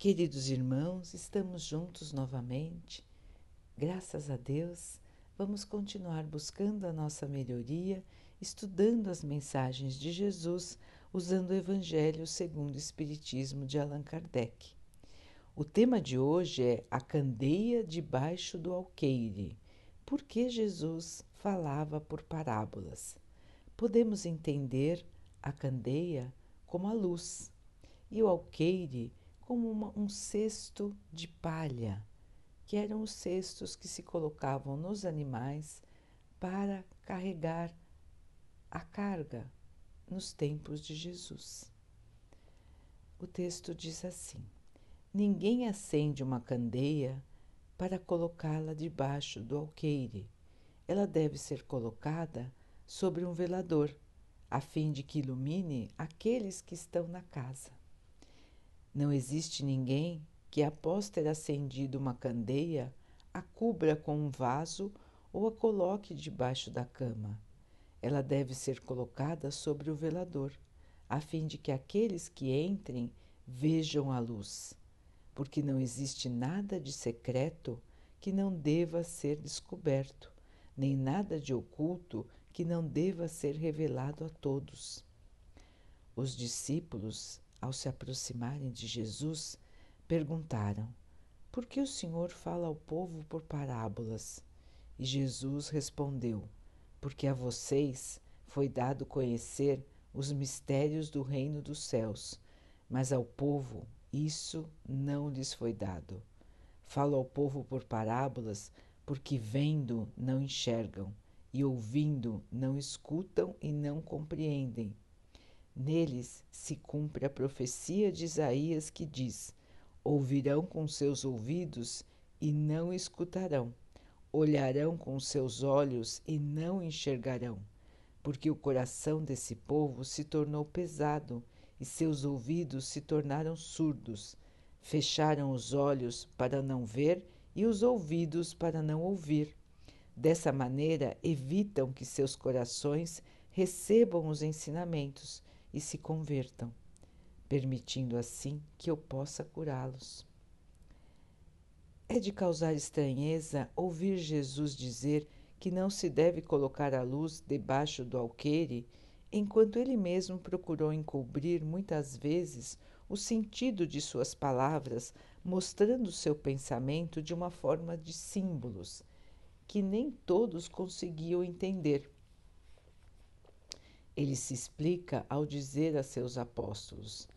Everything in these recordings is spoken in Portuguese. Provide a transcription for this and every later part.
Queridos irmãos, estamos juntos novamente. Graças a Deus, vamos continuar buscando a nossa melhoria, estudando as mensagens de Jesus, usando o Evangelho segundo o Espiritismo de Allan Kardec. O tema de hoje é a candeia debaixo do alqueire. Por que Jesus falava por parábolas? Podemos entender a candeia como a luz e o alqueire como uma, um cesto de palha, que eram os cestos que se colocavam nos animais para carregar a carga nos tempos de Jesus. O texto diz assim: Ninguém acende uma candeia para colocá-la debaixo do alqueire. Ela deve ser colocada sobre um velador, a fim de que ilumine aqueles que estão na casa. Não existe ninguém que, após ter acendido uma candeia, a cubra com um vaso ou a coloque debaixo da cama. Ela deve ser colocada sobre o velador, a fim de que aqueles que entrem vejam a luz, porque não existe nada de secreto que não deva ser descoberto, nem nada de oculto que não deva ser revelado a todos. Os discípulos ao se aproximarem de Jesus, perguntaram: Por que o Senhor fala ao povo por parábolas? E Jesus respondeu: Porque a vocês foi dado conhecer os mistérios do reino dos céus, mas ao povo isso não lhes foi dado. Falo ao povo por parábolas, porque vendo não enxergam, e ouvindo não escutam e não compreendem Neles se cumpre a profecia de Isaías que diz: Ouvirão com seus ouvidos e não escutarão, olharão com seus olhos e não enxergarão, porque o coração desse povo se tornou pesado e seus ouvidos se tornaram surdos. Fecharam os olhos para não ver e os ouvidos para não ouvir. Dessa maneira, evitam que seus corações recebam os ensinamentos e se convertam, permitindo assim que eu possa curá-los. É de causar estranheza ouvir Jesus dizer que não se deve colocar a luz debaixo do alqueire, enquanto ele mesmo procurou encobrir muitas vezes o sentido de suas palavras, mostrando seu pensamento de uma forma de símbolos, que nem todos conseguiam entender. Ele se explica ao dizer a seus apóstolos: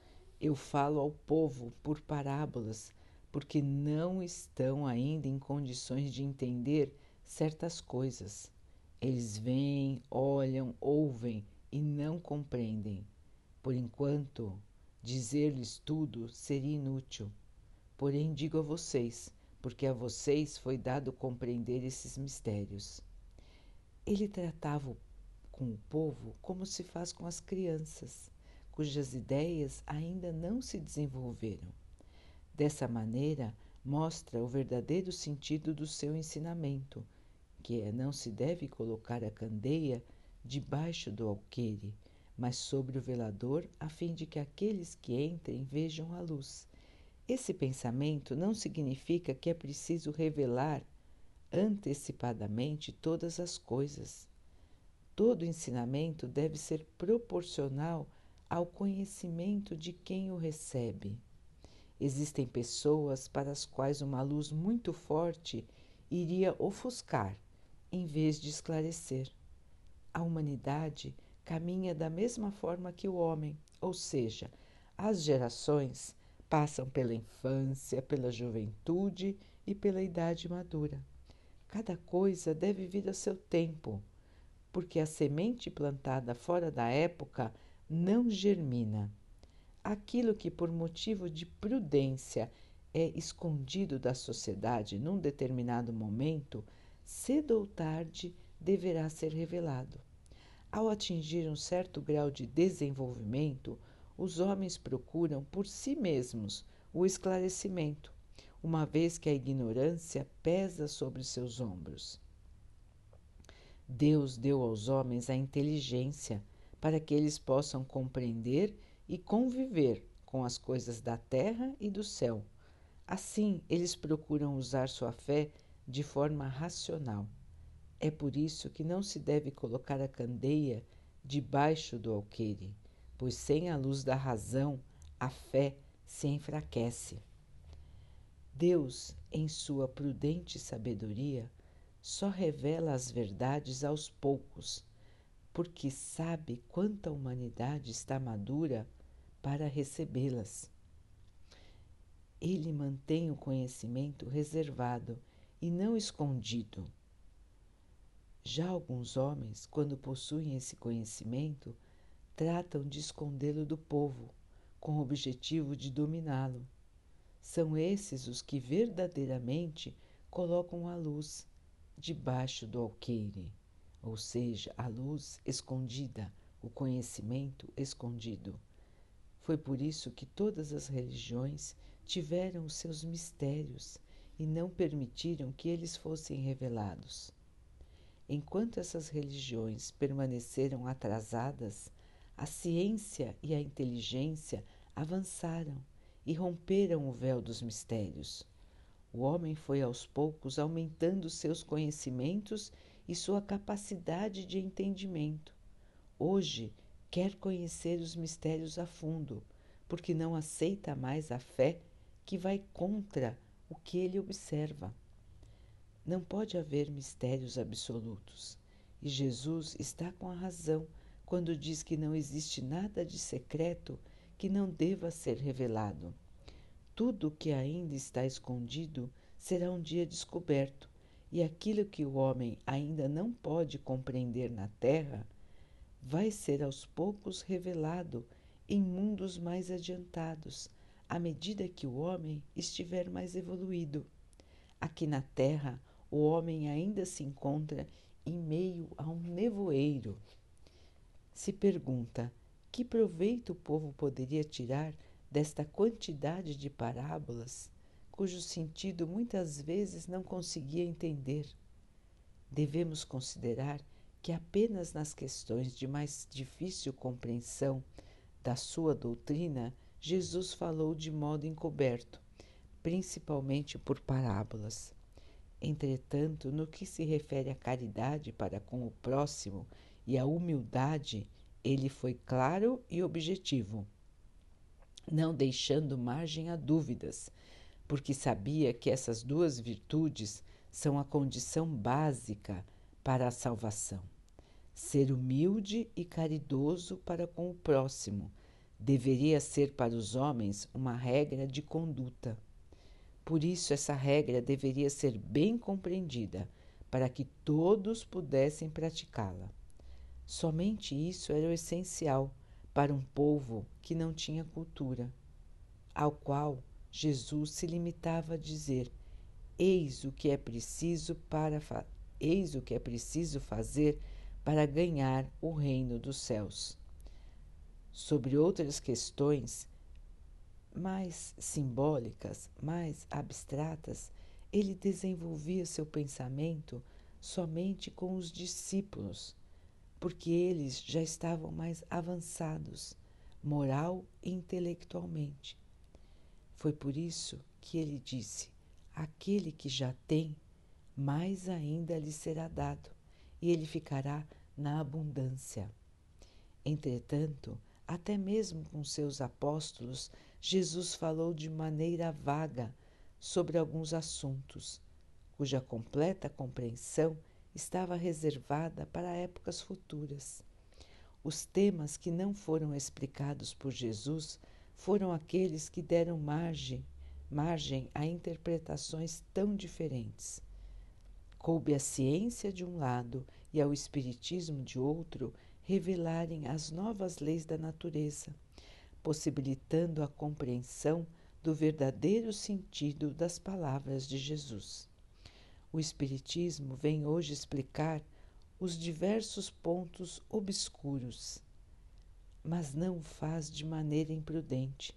Eu falo ao povo por parábolas, porque não estão ainda em condições de entender certas coisas. Eles veem, olham, ouvem e não compreendem. Por enquanto, dizer-lhes tudo seria inútil. Porém, digo a vocês, porque a vocês foi dado compreender esses mistérios. Ele tratava o com o povo como se faz com as crianças, cujas ideias ainda não se desenvolveram. Dessa maneira, mostra o verdadeiro sentido do seu ensinamento, que é não se deve colocar a candeia debaixo do alqueire, mas sobre o velador, a fim de que aqueles que entrem vejam a luz. Esse pensamento não significa que é preciso revelar antecipadamente todas as coisas. Todo ensinamento deve ser proporcional ao conhecimento de quem o recebe. Existem pessoas para as quais uma luz muito forte iria ofuscar, em vez de esclarecer. A humanidade caminha da mesma forma que o homem, ou seja, as gerações passam pela infância, pela juventude e pela idade madura. Cada coisa deve vir a seu tempo porque a semente plantada fora da época não germina. Aquilo que, por motivo de prudência, é escondido da sociedade num determinado momento, cedo ou tarde deverá ser revelado. Ao atingir um certo grau de desenvolvimento, os homens procuram por si mesmos o esclarecimento, uma vez que a ignorância pesa sobre seus ombros. Deus deu aos homens a inteligência para que eles possam compreender e conviver com as coisas da terra e do céu, Assim, eles procuram usar sua fé de forma racional. É por isso que não se deve colocar a candeia debaixo do alqueire, pois sem a luz da razão a fé se enfraquece. Deus, em sua prudente sabedoria, só revela as verdades aos poucos, porque sabe quanta humanidade está madura para recebê-las. Ele mantém o conhecimento reservado e não escondido. Já alguns homens, quando possuem esse conhecimento, tratam de escondê-lo do povo, com o objetivo de dominá-lo. São esses os que verdadeiramente colocam a luz debaixo do alqueire, ou seja, a luz escondida, o conhecimento escondido. Foi por isso que todas as religiões tiveram os seus mistérios e não permitiram que eles fossem revelados. Enquanto essas religiões permaneceram atrasadas, a ciência e a inteligência avançaram e romperam o véu dos mistérios. O homem foi aos poucos aumentando seus conhecimentos e sua capacidade de entendimento. Hoje quer conhecer os mistérios a fundo, porque não aceita mais a fé que vai contra o que ele observa. Não pode haver mistérios absolutos, e Jesus está com a razão quando diz que não existe nada de secreto que não deva ser revelado. Tudo o que ainda está escondido será um dia descoberto, e aquilo que o homem ainda não pode compreender na terra vai ser aos poucos revelado em mundos mais adiantados, à medida que o homem estiver mais evoluído. Aqui na terra, o homem ainda se encontra em meio a um nevoeiro. Se pergunta que proveito o povo poderia tirar desta quantidade de parábolas, cujo sentido muitas vezes não conseguia entender. Devemos considerar que apenas nas questões de mais difícil compreensão da sua doutrina, Jesus falou de modo encoberto, principalmente por parábolas. Entretanto, no que se refere à caridade para com o próximo e à humildade, ele foi claro e objetivo, não deixando margem a dúvidas, porque sabia que essas duas virtudes são a condição básica para a salvação. Ser humilde e caridoso para com o próximo deveria ser para os homens uma regra de conduta. Por isso, essa regra deveria ser bem compreendida, para que todos pudessem praticá-la. Somente isso era o essencial para um povo que não tinha cultura, ao qual Jesus se limitava a dizer: Eis o que é preciso para eis o que é preciso fazer para ganhar o reino dos céus. Sobre outras questões mais simbólicas, mais abstratas, ele desenvolvia seu pensamento somente com os discípulos porque eles já estavam mais avançados, moral e intelectualmente. Foi por isso que ele disse: Aquele que já tem, mais ainda lhe será dado, e ele ficará na abundância. Entretanto, até mesmo com seus apóstolos, Jesus falou de maneira vaga sobre alguns assuntos, cuja completa compreensão estava reservada para épocas futuras. Os temas que não foram explicados por Jesus foram aqueles que deram margem, margem a interpretações tão diferentes. Coube à ciência de um lado e ao espiritismo de outro revelarem as novas leis da natureza, possibilitando a compreensão do verdadeiro sentido das palavras de Jesus. O Espiritismo vem hoje explicar os diversos pontos obscuros, mas não faz de maneira imprudente.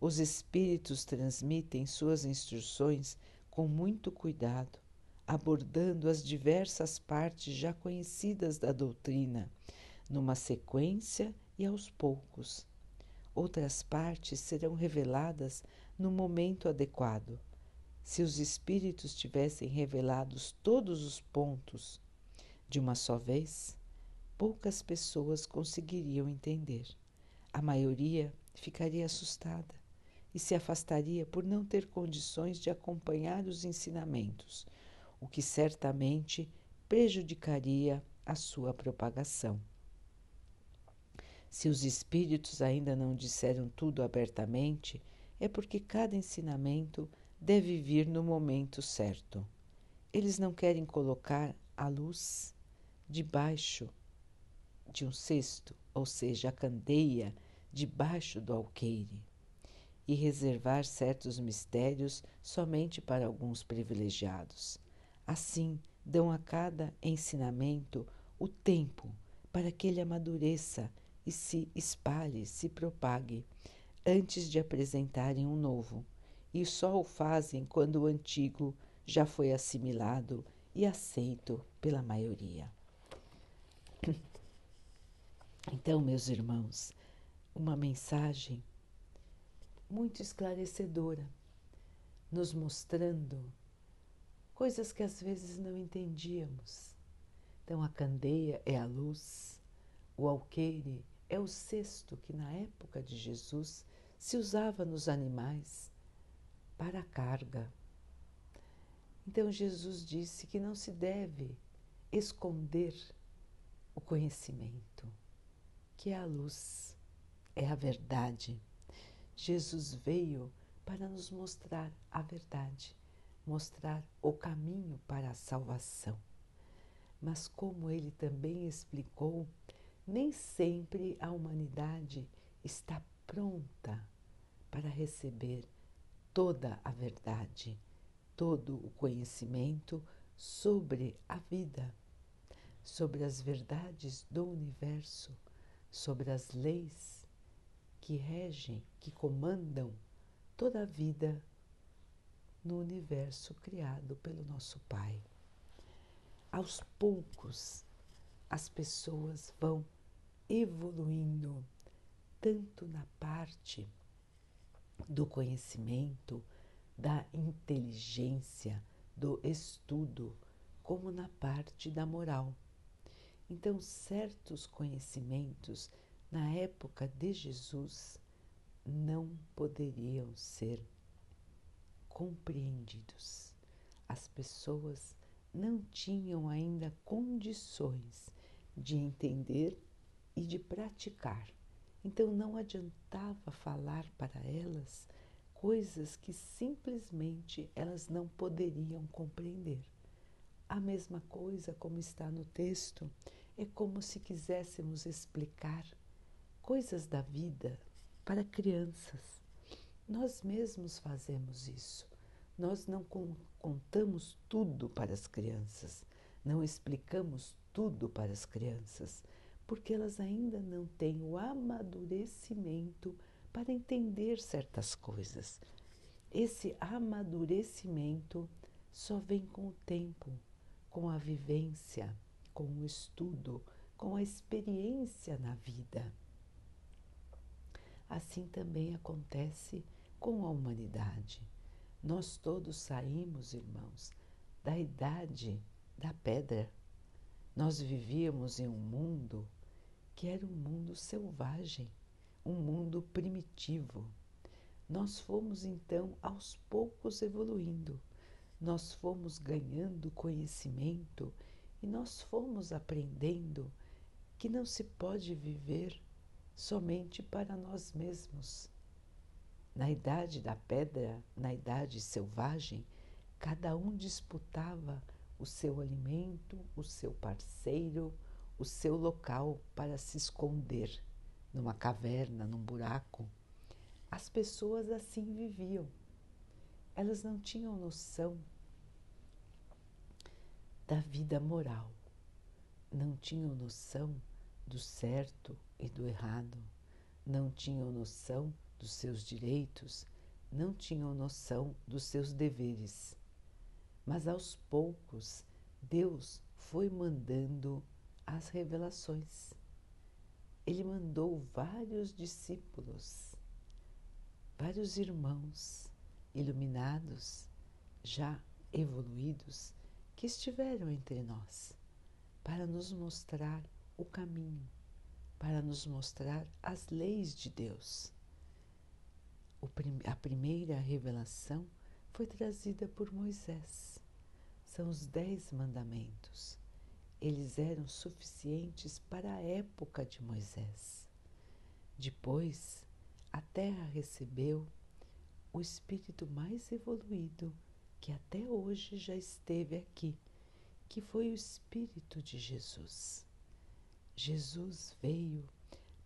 Os Espíritos transmitem suas instruções com muito cuidado, abordando as diversas partes já conhecidas da doutrina, numa sequência e aos poucos. Outras partes serão reveladas no momento adequado. Se os espíritos tivessem revelados todos os pontos de uma só vez, poucas pessoas conseguiriam entender. A maioria ficaria assustada e se afastaria por não ter condições de acompanhar os ensinamentos, o que certamente prejudicaria a sua propagação. Se os espíritos ainda não disseram tudo abertamente, é porque cada ensinamento deve vir no momento certo. Eles não querem colocar a luz debaixo de um cesto, ou seja, a candeia debaixo do alqueire, e reservar certos mistérios somente para alguns privilegiados. Assim, dão a cada ensinamento o tempo para que ele amadureça e se espalhe, se propague, antes de apresentarem um novo, e só o fazem quando o antigo já foi assimilado e aceito pela maioria. Então, meus irmãos, uma mensagem muito esclarecedora, nos mostrando coisas que às vezes não entendíamos. Então, a candeia é a luz, o alqueire é o cesto que na época de Jesus se usava nos animais para a carga. Então Jesus disse que não se deve esconder o conhecimento, que é a luz, é a verdade. Jesus veio para nos mostrar a verdade, mostrar o caminho para a salvação. Mas, como ele também explicou, nem sempre a humanidade está pronta para receber toda a verdade, todo o conhecimento sobre a vida, sobre as verdades do universo, sobre as leis que regem, que comandam toda a vida no universo criado pelo nosso Pai. Aos poucos, as pessoas vão evoluindo tanto na parte do conhecimento, da inteligência, do estudo, como na parte da moral. Então, certos conhecimentos na época de Jesus não poderiam ser compreendidos. As pessoas não tinham ainda condições de entender e de praticar. Então não adiantava falar para elas coisas que simplesmente elas não poderiam compreender. A mesma coisa, como está no texto, é como se quiséssemos explicar coisas da vida para crianças. Nós mesmos fazemos isso. Nós não contamos tudo para as crianças, não explicamos tudo para as crianças, porque elas ainda não têm o amadurecimento para entender certas coisas. Esse amadurecimento só vem com o tempo, com a vivência, com o estudo, com a experiência na vida. Assim também acontece com a humanidade. Nós todos saímos, irmãos, da idade da pedra. Nós vivíamos em um mundo que era um mundo selvagem, um mundo primitivo. Nós fomos então aos poucos evoluindo, nós fomos ganhando conhecimento e nós fomos aprendendo que não se pode viver somente para nós mesmos na idade da pedra, na idade selvagem, cada um disputava o seu alimento, o seu parceiro, o seu local para se esconder numa caverna, num buraco. As pessoas assim viviam. Elas não tinham noção da vida moral, não tinham noção do certo e do errado, não tinham noção dos seus direitos, não tinham noção dos seus deveres. Mas aos poucos, Deus foi mandando as revelações. Ele mandou vários discípulos, vários irmãos, iluminados, já evoluídos, que estiveram entre nós, para nos mostrar o caminho, para nos mostrar as leis de Deus. a primeira revelação foi trazida por Moisés. São os Dez Mandamentos. Eles eram suficientes para a época de Moisés. Depois, a terra recebeu o espírito mais evoluído que até hoje já esteve aqui, que foi o espírito de Jesus. Jesus veio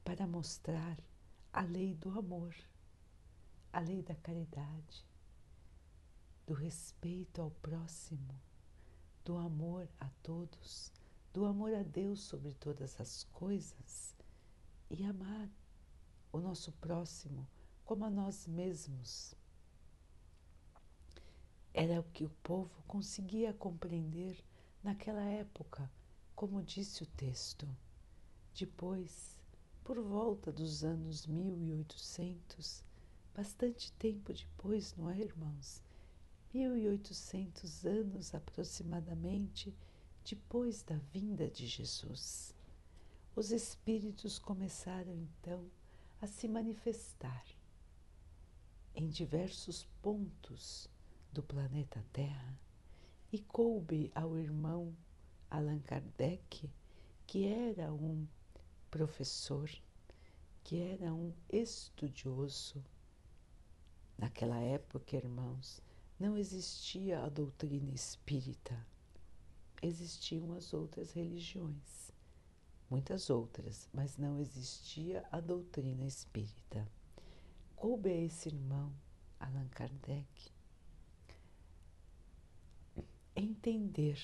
para mostrar a lei do amor, a lei da caridade, do respeito ao próximo, do amor a todos, do amor a Deus sobre todas as coisas e amar o nosso próximo como a nós mesmos. Era o que o povo conseguia compreender naquela época, como disse o texto. Depois, por volta dos anos 1800, bastante tempo depois, não é, irmãos? 1800 anos aproximadamente depois da vinda de Jesus. Os espíritos começaram então a se manifestar em diversos pontos do planeta Terra e coube ao irmão Allan Kardec, que era um professor, que era um estudioso. Naquela época, irmãos, não existia a doutrina espírita, existiam as outras religiões, muitas outras, mas não existia a doutrina espírita. Coube a esse irmão, Allan Kardec, entender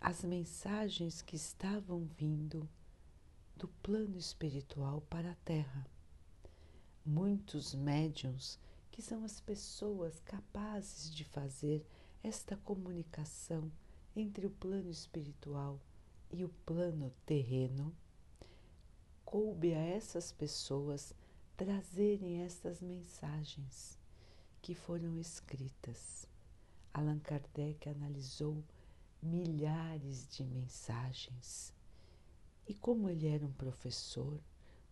as mensagens que estavam vindo do plano espiritual para a Terra. Muitos médiums, que são as pessoas capazes de fazer esta comunicação entre o plano espiritual e o plano terreno, coube a essas pessoas trazerem estas mensagens que foram escritas Allan Kardec analisou milhares de mensagens. E como ele era um professor,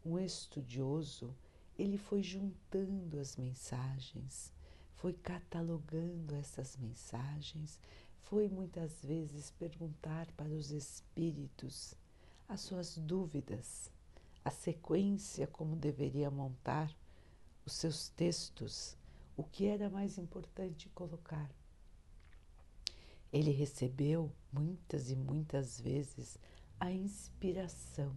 um estudioso, ele foi juntando as mensagens, foi catalogando essas mensagens, foi muitas vezes perguntar para os espíritos as suas dúvidas, a sequência como deveria montar os seus textos, o que era mais importante colocar. Ele recebeu muitas e muitas vezes a inspiração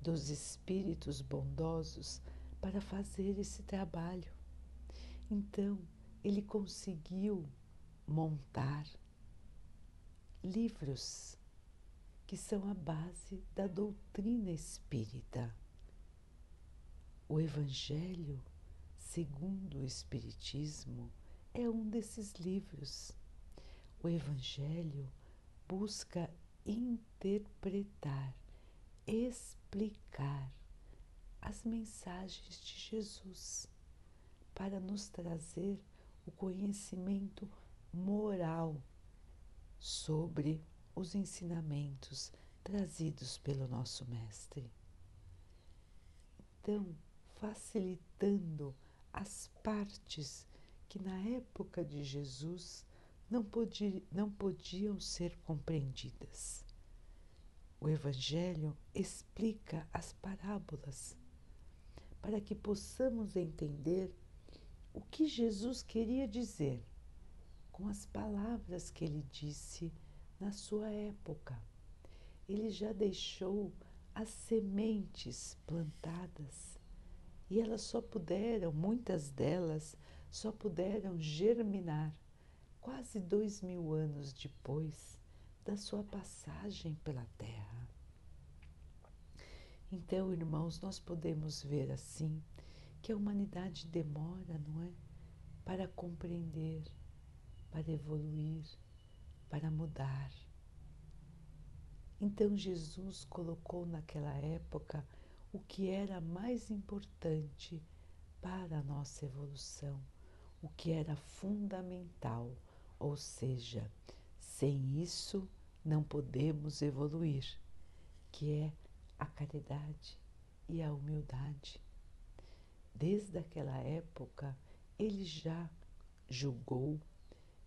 dos espíritos bondosos para fazer esse trabalho. Então, ele conseguiu montar livros que são a base da doutrina espírita. O Evangelho, segundo o Espiritismo, é um desses livros o Evangelho busca interpretar, explicar as mensagens de Jesus para nos trazer o conhecimento moral sobre os ensinamentos trazidos pelo nosso Mestre. Então, facilitando as partes que na época de Jesus não, podia, não podiam ser compreendidas. O Evangelho explica as parábolas para que possamos entender o que Jesus queria dizer com as palavras que ele disse na sua época. Ele já deixou as sementes plantadas e elas só puderam, muitas delas, só puderam germinar quase dois mil anos depois da sua passagem pela Terra. Então, irmãos, nós podemos ver assim que a humanidade demora, não é? Para compreender, para evoluir, para mudar. Então, Jesus colocou naquela época o que era mais importante para a nossa evolução, o que era fundamental, ou seja, sem isso não podemos evoluir, que é a caridade e a humildade. Desde aquela época, ele já julgou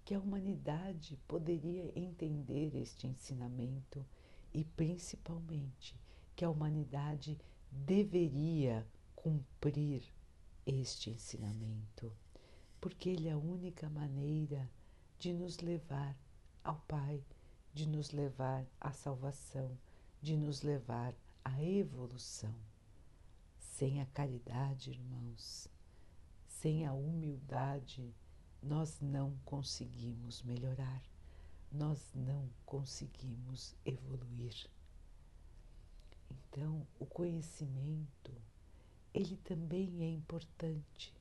que a humanidade poderia entender este ensinamento e, principalmente, que a humanidade deveria cumprir este ensinamento, porque ele é a única maneira de nos levar ao Pai, de nos levar à salvação, de nos levar à evolução. Sem a caridade, irmãos, sem a humildade, nós não conseguimos melhorar, nós não conseguimos evoluir. Então, o conhecimento, ele também é importante,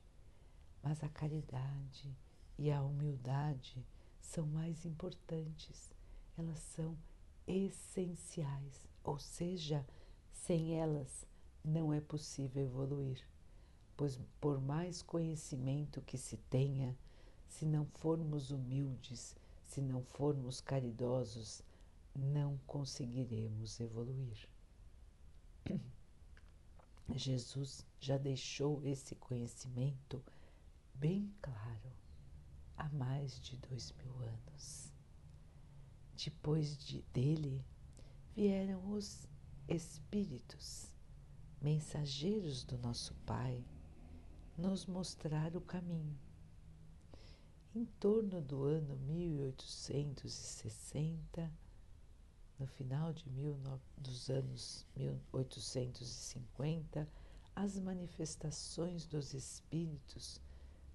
mas a caridade e a humildade são mais importantes, elas são essenciais, ou seja, sem elas não é possível evoluir, pois por mais conhecimento que se tenha, se não formos humildes, se não formos caridosos, não conseguiremos evoluir. Jesus já deixou esse conhecimento bem claro há mais de dois mil anos. Depois de, dele vieram os Espíritos, mensageiros do nosso Pai, nos mostrar o caminho. Em torno do ano 1860, no final de mil, dos anos 1850, as manifestações dos espíritos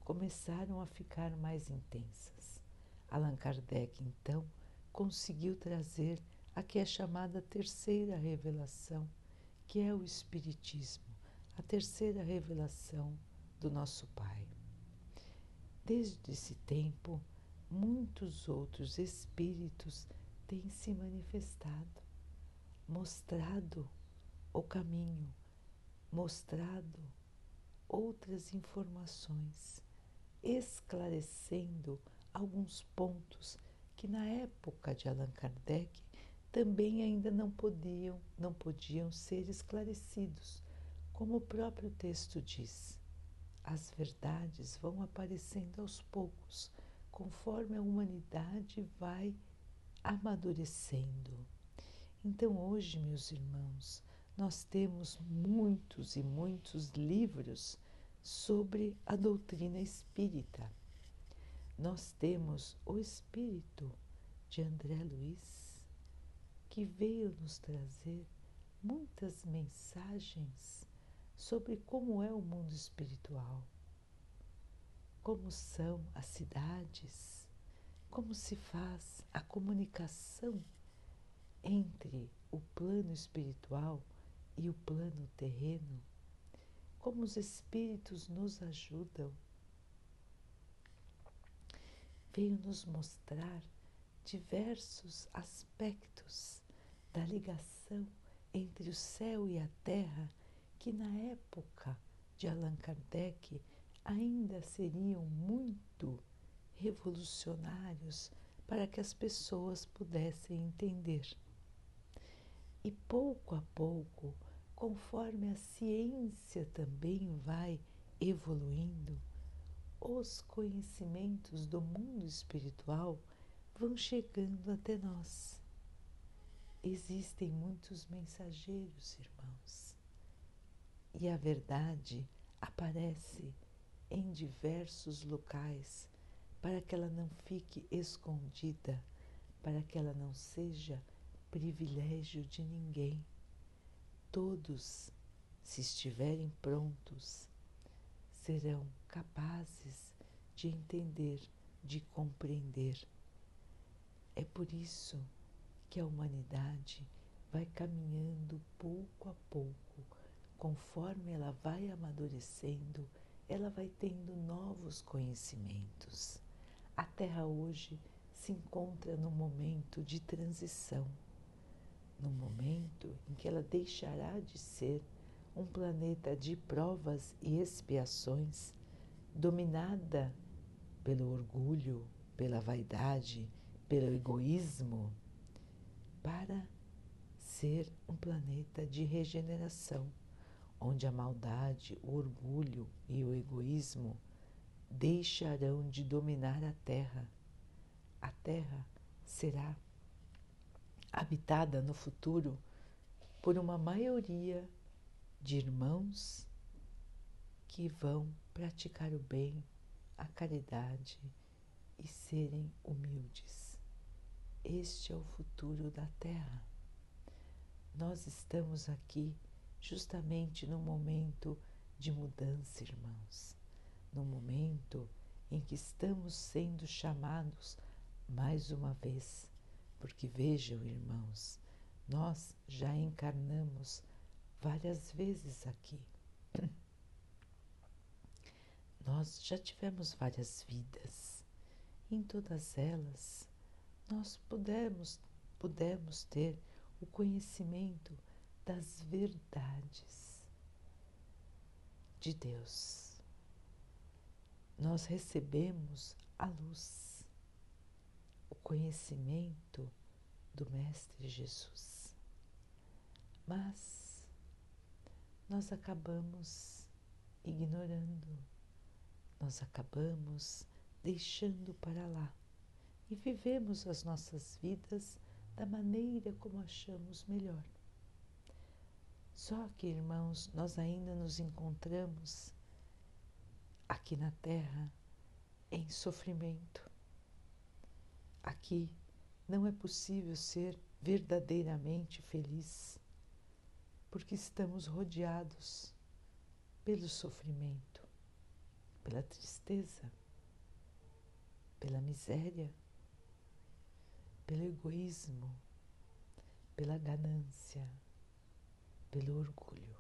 começaram a ficar mais intensas. Allan Kardec, então, conseguiu trazer a que é chamada terceira revelação, que é o Espiritismo, a terceira revelação do nosso Pai. Desde esse tempo, muitos outros espíritos têm se manifestado, mostrado o caminho, mostrado outras informações esclarecendo alguns pontos que na época de Allan Kardec também ainda não podiam, não podiam ser esclarecidos, como o próprio texto diz. As verdades vão aparecendo aos poucos, conforme a humanidade vai amadurecendo. Então, hoje, meus irmãos, nós temos muitos e muitos livros sobre a doutrina espírita. Nós temos o Espírito de André Luiz, que veio nos trazer muitas mensagens sobre como é o mundo espiritual, como são as cidades, como se faz a comunicação entre o plano espiritual e o plano terreno. Como os Espíritos nos ajudam. Veio nos mostrar diversos aspectos da ligação entre o céu e a terra que na época de Allan Kardec ainda seriam muito revolucionários para que as pessoas pudessem entender. E pouco a pouco conforme a ciência também vai evoluindo, os conhecimentos do mundo espiritual vão chegando até nós. Existem muitos mensageiros, irmãos, e a verdade aparece em diversos locais para que ela não fique escondida, para que ela não seja privilégio de ninguém todos, se estiverem prontos, serão capazes de entender, de compreender. É por isso que a humanidade vai caminhando pouco a pouco, conforme ela vai amadurecendo, ela vai tendo novos conhecimentos. A Terra hoje se encontra num momento de transição no momento em que ela deixará de ser um planeta de provas e expiações, dominada pelo orgulho, pela vaidade, pelo egoísmo, para ser um planeta de regeneração, onde a maldade, o orgulho e o egoísmo deixarão de dominar a Terra. A Terra será habitada no futuro por uma maioria de irmãos que vão praticar o bem, a caridade e serem humildes. Este é o futuro da Terra. Nós estamos aqui justamente no momento de mudança, irmãos, no momento em que estamos sendo chamados mais uma vez, porque vejam, irmãos, nós já encarnamos várias vezes aqui. Nós já tivemos várias vidas. Em todas elas, nós pudemos, pudemos ter o conhecimento das verdades de Deus. Nós recebemos a luz, o conhecimento do Mestre Jesus. Mas nós acabamos ignorando, nós acabamos deixando para lá e vivemos as nossas vidas da maneira como achamos melhor. Só que, irmãos, nós ainda nos encontramos aqui na Terra em sofrimento. Aqui não é possível ser verdadeiramente feliz, porque estamos rodeados pelo sofrimento, pela tristeza, pela miséria pelo egoísmo, pela ganância, pelo orgulho.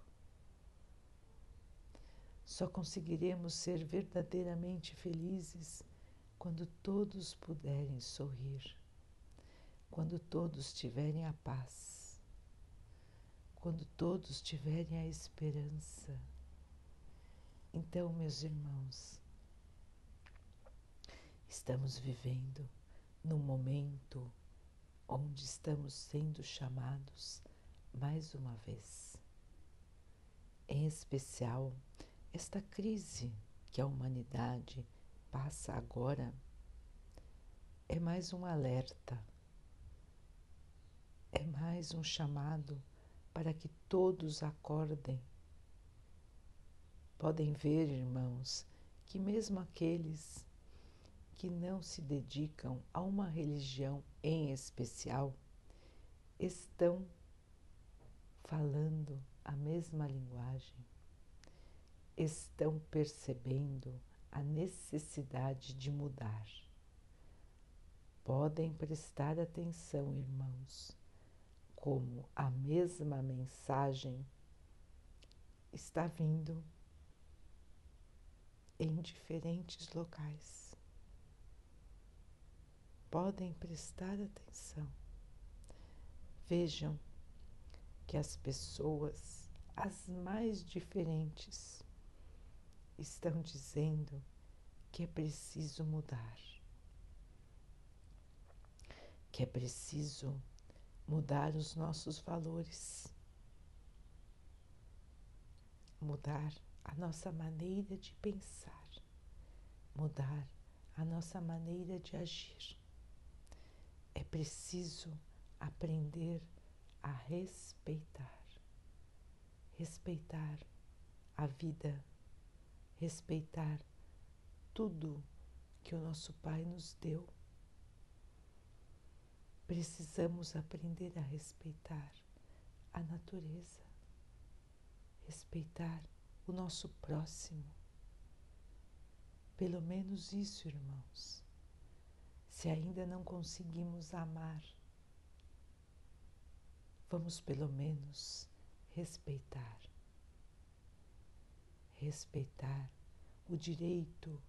Só conseguiremos ser verdadeiramente felizes quando todos puderem sorrir, quando todos tiverem a paz, quando todos tiverem a esperança. Então, meus irmãos, estamos vivendo num momento onde estamos sendo chamados mais uma vez. Em especial, esta crise que a humanidade passa agora é mais um alerta, é mais um chamado para que todos acordem. Podem ver, irmãos, que mesmo aqueles que não se dedicam a uma religião em especial estão falando a mesma linguagem, estão percebendo a necessidade de mudar. Podem prestar atenção, irmãos, como a mesma mensagem está vindo em diferentes locais podem prestar atenção. Vejam que as pessoas, as mais diferentes, estão dizendo que é preciso mudar, que é preciso mudar os nossos valores, mudar a nossa maneira de pensar, mudar a nossa maneira de agir. É preciso aprender a respeitar. Respeitar a vida, respeitar tudo que o nosso Pai nos deu. Precisamos aprender a respeitar a natureza, respeitar o nosso próximo. Pelo menos isso, irmãos se ainda não conseguimos amar, vamos pelo menos respeitar. Respeitar o direito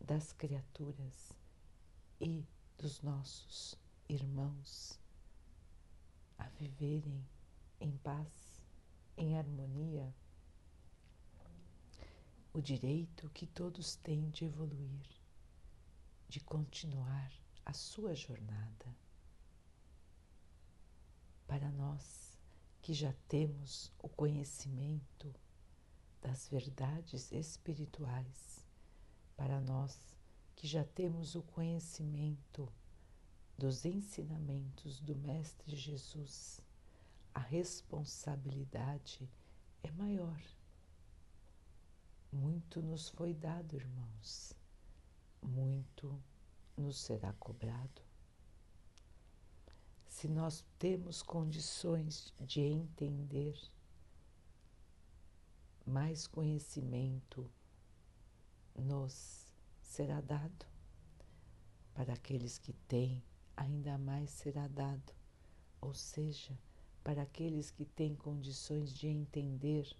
das criaturas e dos nossos irmãos a viverem em paz, em harmonia, o direito que todos têm de evoluir de continuar a sua jornada. Para nós que já temos o conhecimento das verdades espirituais, para nós que já temos o conhecimento dos ensinamentos do Mestre Jesus, a responsabilidade é maior. Muito nos foi dado, irmãos, muito nos será cobrado. Se nós temos condições de entender, mais conhecimento nos será dado. Para aqueles que têm, ainda mais será dado. Ou seja, para aqueles que têm condições de entender,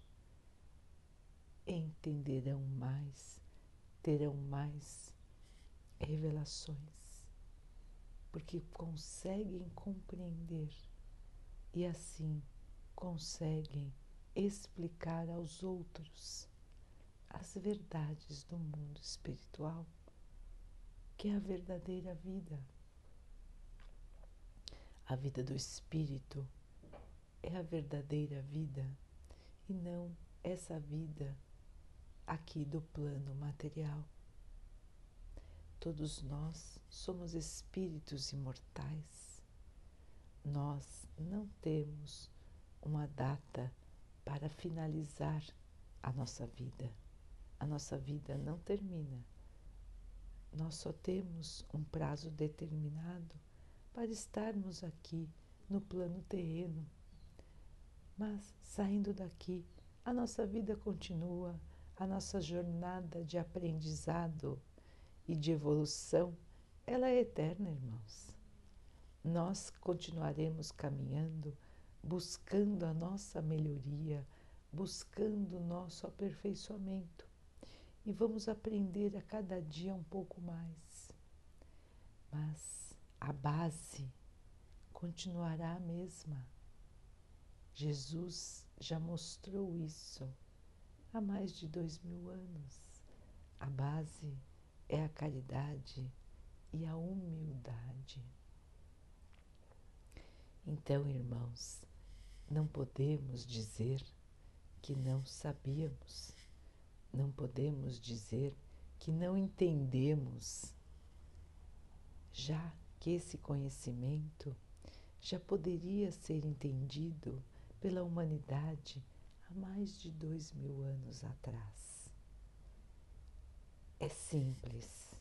entenderão mais, terão mais revelações, porque conseguem compreender e assim conseguem explicar aos outros as verdades do mundo espiritual, que é a verdadeira vida. A vida do espírito é a verdadeira vida e não essa vida aqui do plano material. Todos nós somos espíritos imortais. Nós não temos uma data para finalizar a nossa vida. A nossa vida não termina. Nós só temos um prazo determinado para estarmos aqui no plano terreno. Mas saindo daqui, a nossa vida continua, a nossa jornada de aprendizado e de evolução, ela é eterna, irmãos. Nós continuaremos caminhando, buscando a nossa melhoria, buscando o nosso aperfeiçoamento e vamos aprender a cada dia um pouco mais. Mas a base continuará a mesma. Jesus já mostrou isso há mais de dois mil anos. A base é a caridade e a humildade. Então, irmãos, não podemos dizer que não sabíamos, não podemos dizer que não entendemos, já que esse conhecimento já poderia ser entendido pela humanidade há mais de dois mil anos atrás. É simples,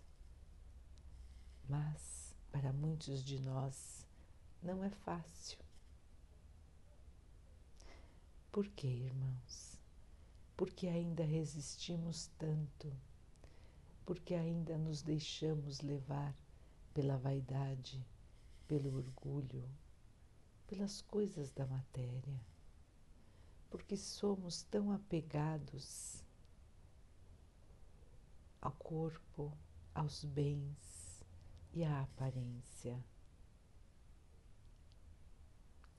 mas para muitos de nós não é fácil. Por que, irmãos? Porque ainda resistimos tanto, porque ainda nos deixamos levar pela vaidade, pelo orgulho, pelas coisas da matéria, porque somos tão apegados ao corpo, aos bens e à aparência.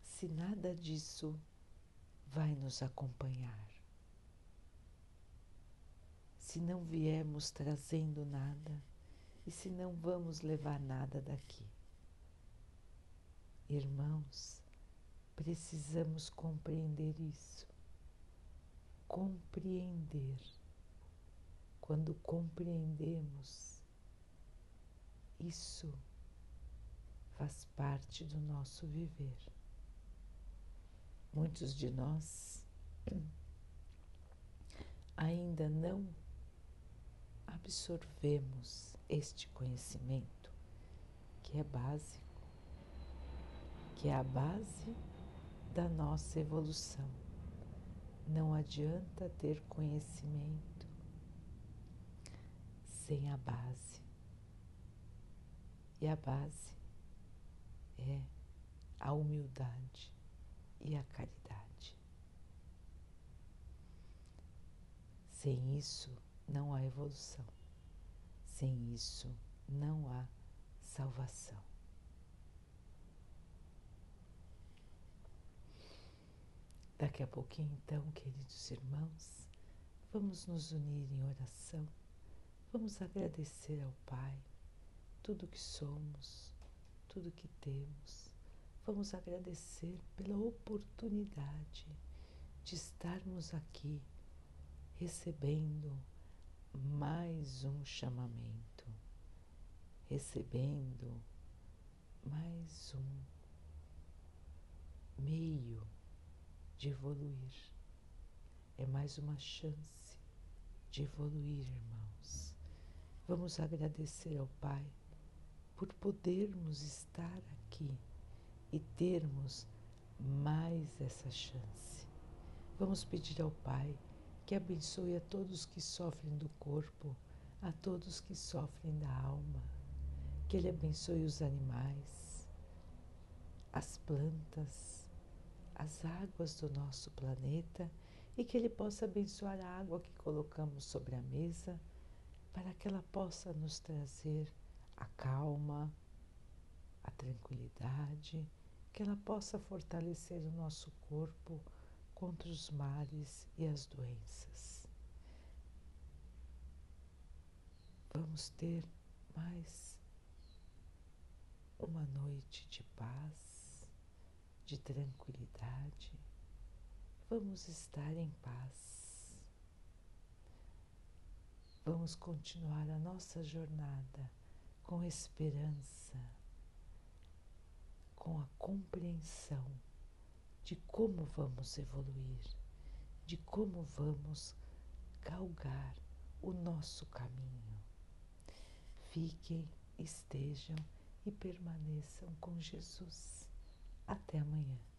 Se nada disso vai nos acompanhar. Se não viemos trazendo nada e se não vamos levar nada daqui. Irmãos, precisamos compreender isso. Compreender. Quando compreendemos, isso faz parte do nosso viver. Muitos de nós ainda não absorvemos este conhecimento que é básico, que é a base da nossa evolução. Não adianta ter conhecimento sem a base. E a base é a humildade e a caridade. Sem isso, não há evolução. Sem isso, não há salvação. Daqui a pouquinho, então, queridos irmãos, vamos nos unir em oração, vamos agradecer ao Pai tudo que somos, tudo que temos. Vamos agradecer pela oportunidade de estarmos aqui recebendo mais um chamamento, recebendo mais um meio de evoluir. É mais uma chance de evoluir, irmãos. Vamos agradecer ao Pai por podermos estar aqui e termos mais essa chance. Vamos pedir ao Pai que abençoe a todos que sofrem do corpo, a todos que sofrem da alma, que Ele abençoe os animais, as plantas, as águas do nosso planeta e que Ele possa abençoar a água que colocamos sobre a mesa para que ela possa nos trazer a calma, a tranquilidade, que ela possa fortalecer o nosso corpo contra os males e as doenças. Vamos ter mais uma noite de paz, de tranquilidade. Vamos estar em paz. Vamos continuar a nossa jornada com esperança, com a compreensão de como vamos evoluir, de como vamos galgar o nosso caminho. Fiquem, estejam e permaneçam com Jesus. Até amanhã.